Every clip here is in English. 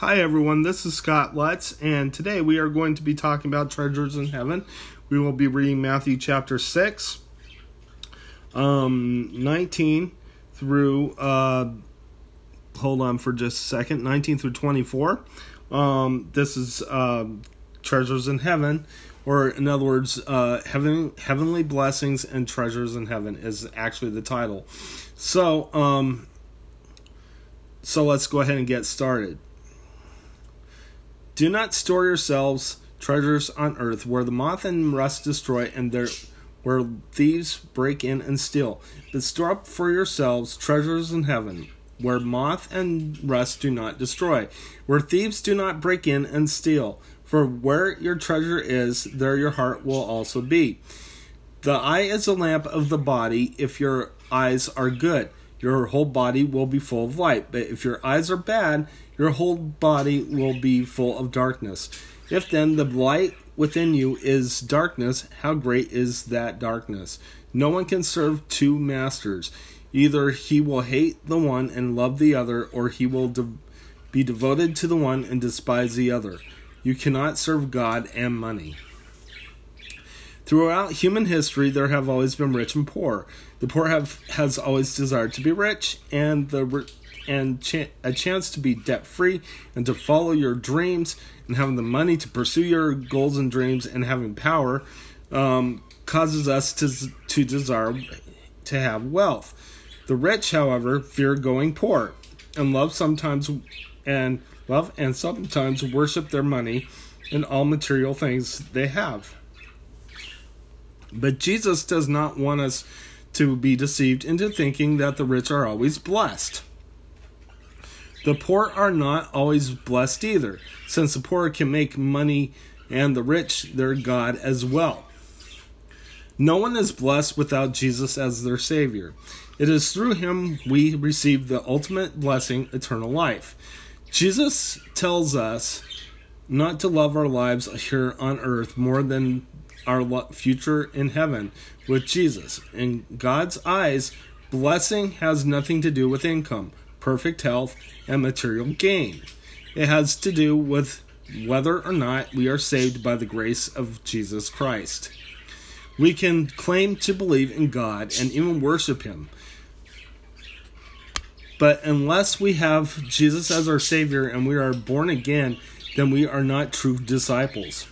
Hi, everyone. This is Scott Lutz, and today we are going to be talking about treasures in heaven. We will be reading Matthew chapter 6, um, 19 through, uh, hold on for just a second, 19 through 24. Um, this is uh, treasures in heaven, or in other words, uh, heaven, heavenly blessings and treasures in heaven is actually the title. So, um, so let's go ahead and get started. Do not store yourselves treasures on earth where the moth and rust destroy and there where thieves break in and steal. But store up for yourselves treasures in heaven where moth and rust do not destroy, where thieves do not break in and steal. For where your treasure is, there your heart will also be. The eye is a lamp of the body. If your eyes are good, your whole body will be full of light. But if your eyes are bad, your whole body will be full of darkness. If then the light within you is darkness, how great is that darkness? No one can serve two masters. Either he will hate the one and love the other, or he will de- be devoted to the one and despise the other. You cannot serve God and money. Throughout human history, there have always been rich and poor. The poor have has always desired to be rich, and the and ch- a chance to be debt free and to follow your dreams and having the money to pursue your goals and dreams and having power um, causes us to to desire to have wealth. The rich, however, fear going poor and love sometimes and love and sometimes worship their money and all material things they have. But Jesus does not want us to be deceived into thinking that the rich are always blessed. The poor are not always blessed either, since the poor can make money and the rich their God as well. No one is blessed without Jesus as their Savior. It is through him we receive the ultimate blessing, eternal life. Jesus tells us not to love our lives here on earth more than our future in heaven with Jesus. In God's eyes, blessing has nothing to do with income perfect health, and material gain. It has to do with whether or not we are saved by the grace of Jesus Christ. We can claim to believe in God and even worship Him. But unless we have Jesus as our Savior and we are born again, then we are not true disciples.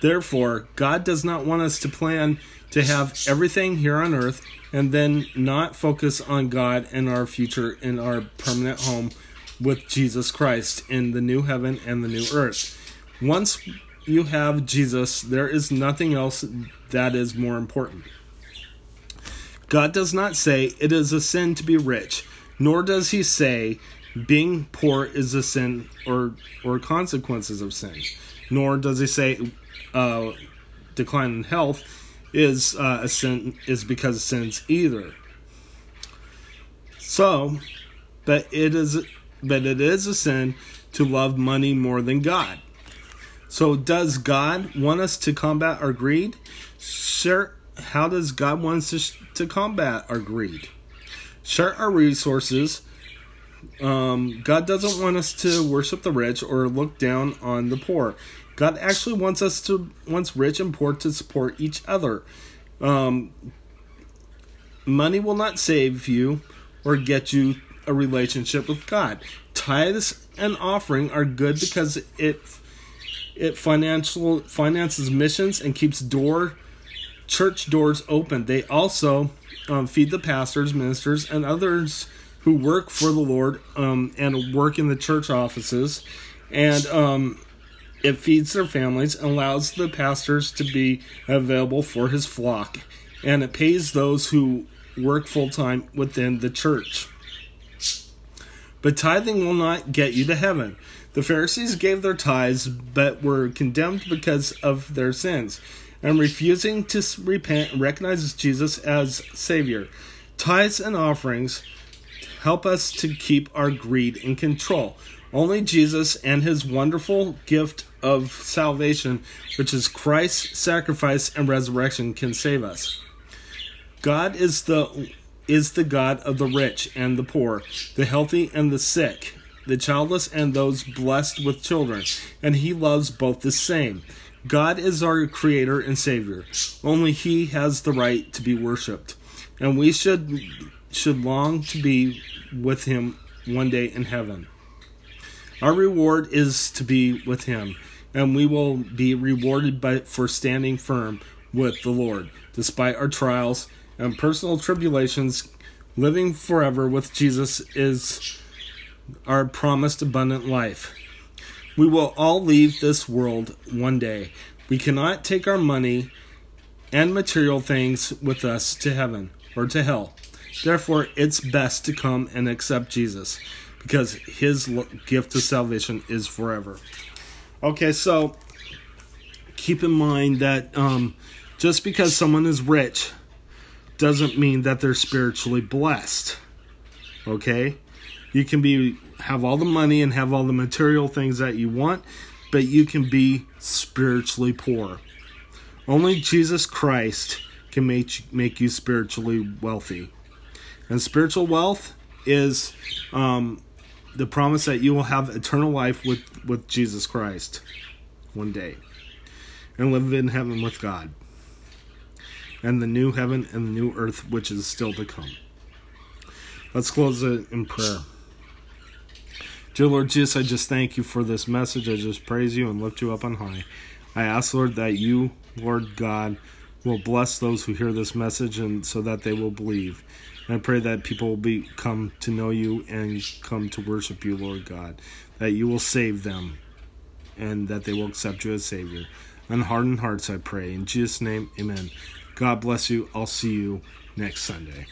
Therefore, God does not want us to plan to have everything here on earth and then not focus on God and our future in our permanent home with Jesus Christ in the new heaven and the new earth. Once you have Jesus, there is nothing else that is more important. God does not say it is a sin to be rich, nor does he say being poor is a sin or or consequences of sin. Nor does he say uh, decline in health is uh, a sin is because of sins either. So, but it is but it is a sin to love money more than God. So does God want us to combat our greed? Sure. How does God want us to, to combat our greed? Share our resources. Um, God doesn't want us to worship the rich or look down on the poor. God actually wants us to wants rich and poor to support each other. Um, money will not save you or get you a relationship with God. Tithes and offering are good because it it financial finances missions and keeps door church doors open. They also um, feed the pastors, ministers, and others who work for the Lord um, and work in the church offices. And um, it feeds their families allows the pastors to be available for his flock. And it pays those who work full time within the church. But tithing will not get you to heaven. The Pharisees gave their tithes, but were condemned because of their sins, and refusing to repent and recognize Jesus as Savior. Tithes and offerings help us to keep our greed in control. Only Jesus and his wonderful gift of salvation, which is Christ's sacrifice and resurrection, can save us. God is the is the God of the rich and the poor, the healthy and the sick. the childless and those blessed with children, and he loves both the same. God is our creator and savior. Only he has the right to be worshiped, and we should should long to be with him one day in heaven. Our reward is to be with him, and we will be rewarded by for standing firm with the Lord despite our trials and personal tribulations. Living forever with Jesus is our promised abundant life. We will all leave this world one day. We cannot take our money and material things with us to heaven or to hell. Therefore, it's best to come and accept Jesus because his gift of salvation is forever. Okay, so keep in mind that um, just because someone is rich doesn't mean that they're spiritually blessed. Okay? You can be have all the money and have all the material things that you want, but you can be spiritually poor. Only Jesus Christ can make make you spiritually wealthy. And spiritual wealth is um, the promise that you will have eternal life with, with Jesus Christ one day and live in heaven with God and the new heaven and the new earth which is still to come. Let's close it in prayer. Dear Lord Jesus, I just thank you for this message. I just praise you and lift you up on high. I ask, Lord, that you, Lord God, will bless those who hear this message and so that they will believe. And I pray that people will be come to know you and come to worship you, Lord God. That you will save them and that they will accept you as Savior. Unhardened hearts, I pray. In Jesus' name, amen. God bless you. I'll see you next Sunday.